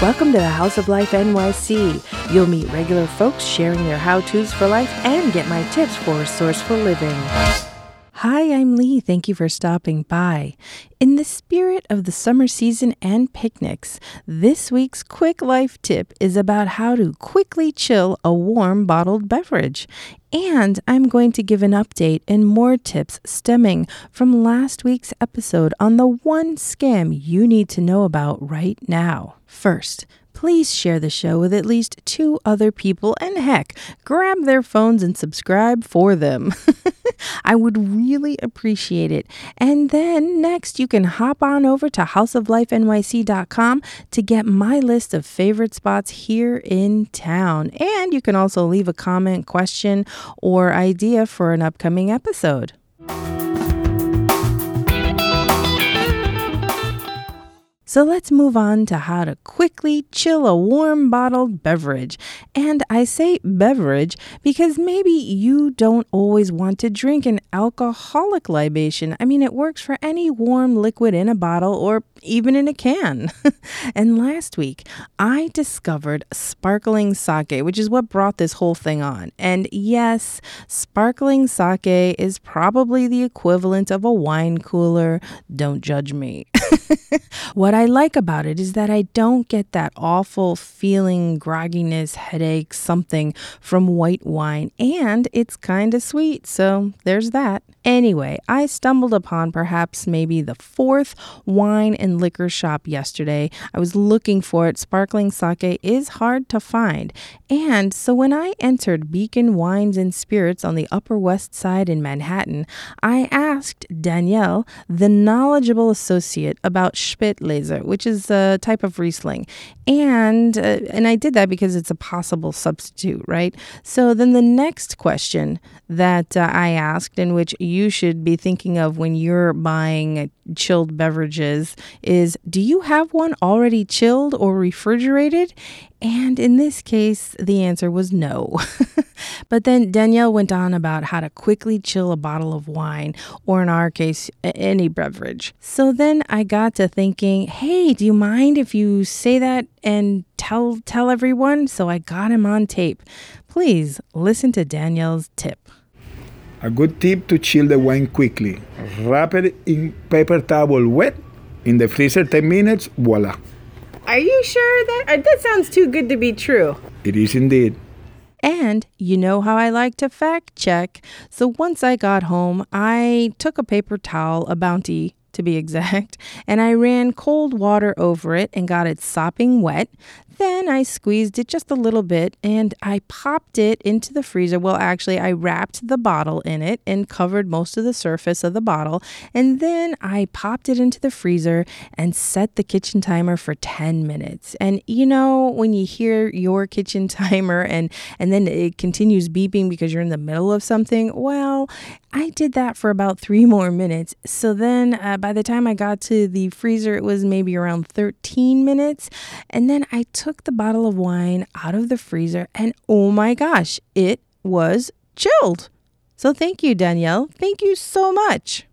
Welcome to the House of Life NYC. You'll meet regular folks sharing their how to's for life and get my tips for resourceful living. Hi, I'm Lee. Thank you for stopping by. In the spirit of the summer season and picnics, this week's quick life tip is about how to quickly chill a warm bottled beverage. And I'm going to give an update and more tips stemming from last week's episode on the one scam you need to know about right now. First, please share the show with at least two other people and heck, grab their phones and subscribe for them. I would really appreciate it. And then next, you can hop on over to houseoflifenyc.com to get my list of favorite spots here in town. And you can also leave a comment, question, or idea for an upcoming episode. So let's move on to how to quickly chill a warm bottled beverage. And I say beverage because maybe you don't always want to drink an alcoholic libation. I mean, it works for any warm liquid in a bottle or even in a can. and last week, I discovered sparkling sake, which is what brought this whole thing on. And yes, sparkling sake is probably the equivalent of a wine cooler. Don't judge me. what I like about it is that I don't get that awful feeling, grogginess, headache, something from white wine, and it's kind of sweet, so there's that. Anyway, I stumbled upon perhaps maybe the fourth wine and liquor shop yesterday. I was looking for it. Sparkling sake is hard to find. And so when I entered Beacon Wines and Spirits on the Upper West Side in Manhattan, I asked Danielle, the knowledgeable associate, about Spätlese, which is a type of Riesling. And uh, and I did that because it's a possible substitute, right? So then the next question that uh, I asked in which you should be thinking of when you're buying chilled beverages is do you have one already chilled or refrigerated? And in this case, the answer was no. but then Danielle went on about how to quickly chill a bottle of wine, or in our case, any beverage. So then I got to thinking, hey, do you mind if you say that and tell tell everyone? So I got him on tape. Please listen to Danielle's tip. A good tip to chill the wine quickly. Wrap it in paper towel wet in the freezer 10 minutes, voila. Are you sure that uh, that sounds too good to be true? It is indeed. And you know how I like to fact check. So once I got home, I took a paper towel, a bounty to be exact, and I ran cold water over it and got it sopping wet. Then I squeezed it just a little bit and I popped it into the freezer. Well, actually, I wrapped the bottle in it and covered most of the surface of the bottle. And then I popped it into the freezer and set the kitchen timer for 10 minutes. And you know, when you hear your kitchen timer and and then it continues beeping because you're in the middle of something, well, I did that for about 3 more minutes. So then uh, by the time I got to the freezer, it was maybe around 13 minutes. And then I took took the bottle of wine out of the freezer, and oh my gosh, it was chilled. So thank you, Danielle. Thank you so much.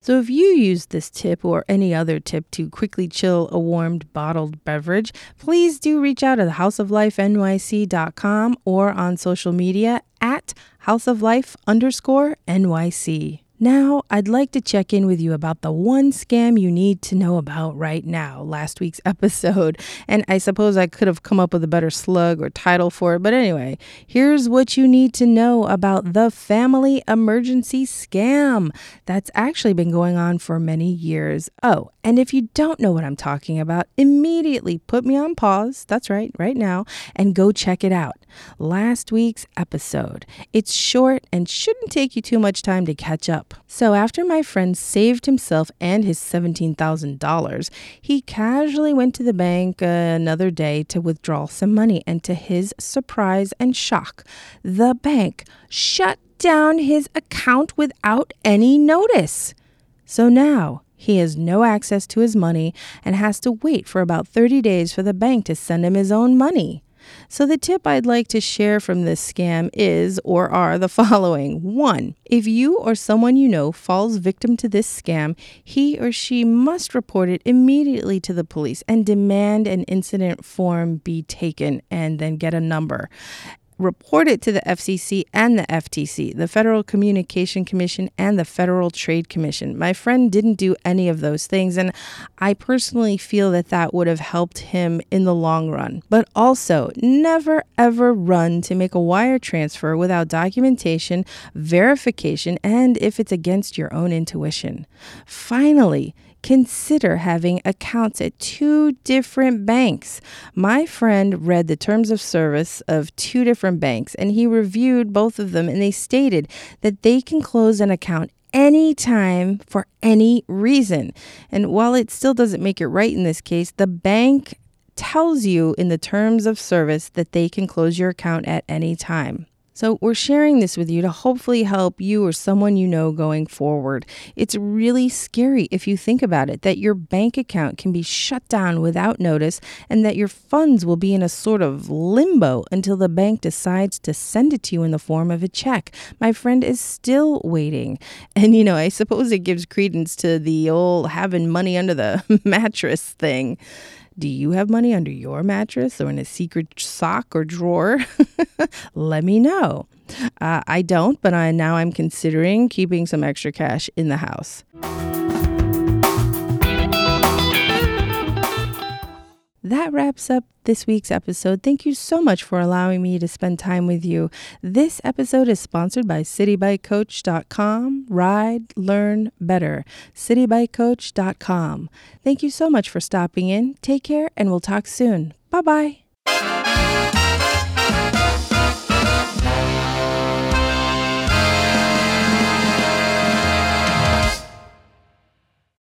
So, if you use this tip or any other tip to quickly chill a warmed bottled beverage, please do reach out to houseoflifenyc.com or on social media at houseoflife underscore NYC. Now, I'd like to check in with you about the one scam you need to know about right now, last week's episode. And I suppose I could have come up with a better slug or title for it, but anyway, here's what you need to know about the family emergency scam that's actually been going on for many years. Oh, and if you don't know what I'm talking about, immediately put me on pause. That's right, right now, and go check it out. Last week's episode. It's short and shouldn't take you too much time to catch up. So, after my friend saved himself and his $17,000, he casually went to the bank another day to withdraw some money. And to his surprise and shock, the bank shut down his account without any notice. So now, he has no access to his money and has to wait for about 30 days for the bank to send him his own money. So, the tip I'd like to share from this scam is or are the following. One, if you or someone you know falls victim to this scam, he or she must report it immediately to the police and demand an incident form be taken and then get a number report it to the FCC and the FTC, the Federal Communication Commission and the Federal Trade Commission. My friend didn't do any of those things, and I personally feel that that would have helped him in the long run. But also, never ever run to make a wire transfer without documentation, verification, and if it's against your own intuition. Finally, consider having accounts at two different banks. My friend read the terms of service of two different banks and he reviewed both of them, and they stated that they can close an account anytime for any reason. And while it still doesn't make it right in this case, the bank tells you in the terms of service that they can close your account at any time. So, we're sharing this with you to hopefully help you or someone you know going forward. It's really scary if you think about it that your bank account can be shut down without notice and that your funds will be in a sort of limbo until the bank decides to send it to you in the form of a check. My friend is still waiting. And, you know, I suppose it gives credence to the old having money under the mattress thing. Do you have money under your mattress or in a secret sock or drawer? Let me know. Uh, I don't, but I now I'm considering keeping some extra cash in the house. That wraps up this week's episode. Thank you so much for allowing me to spend time with you. This episode is sponsored by citybikecoach.com. Ride, learn better. citybikecoach.com. Thank you so much for stopping in. Take care, and we'll talk soon. Bye bye.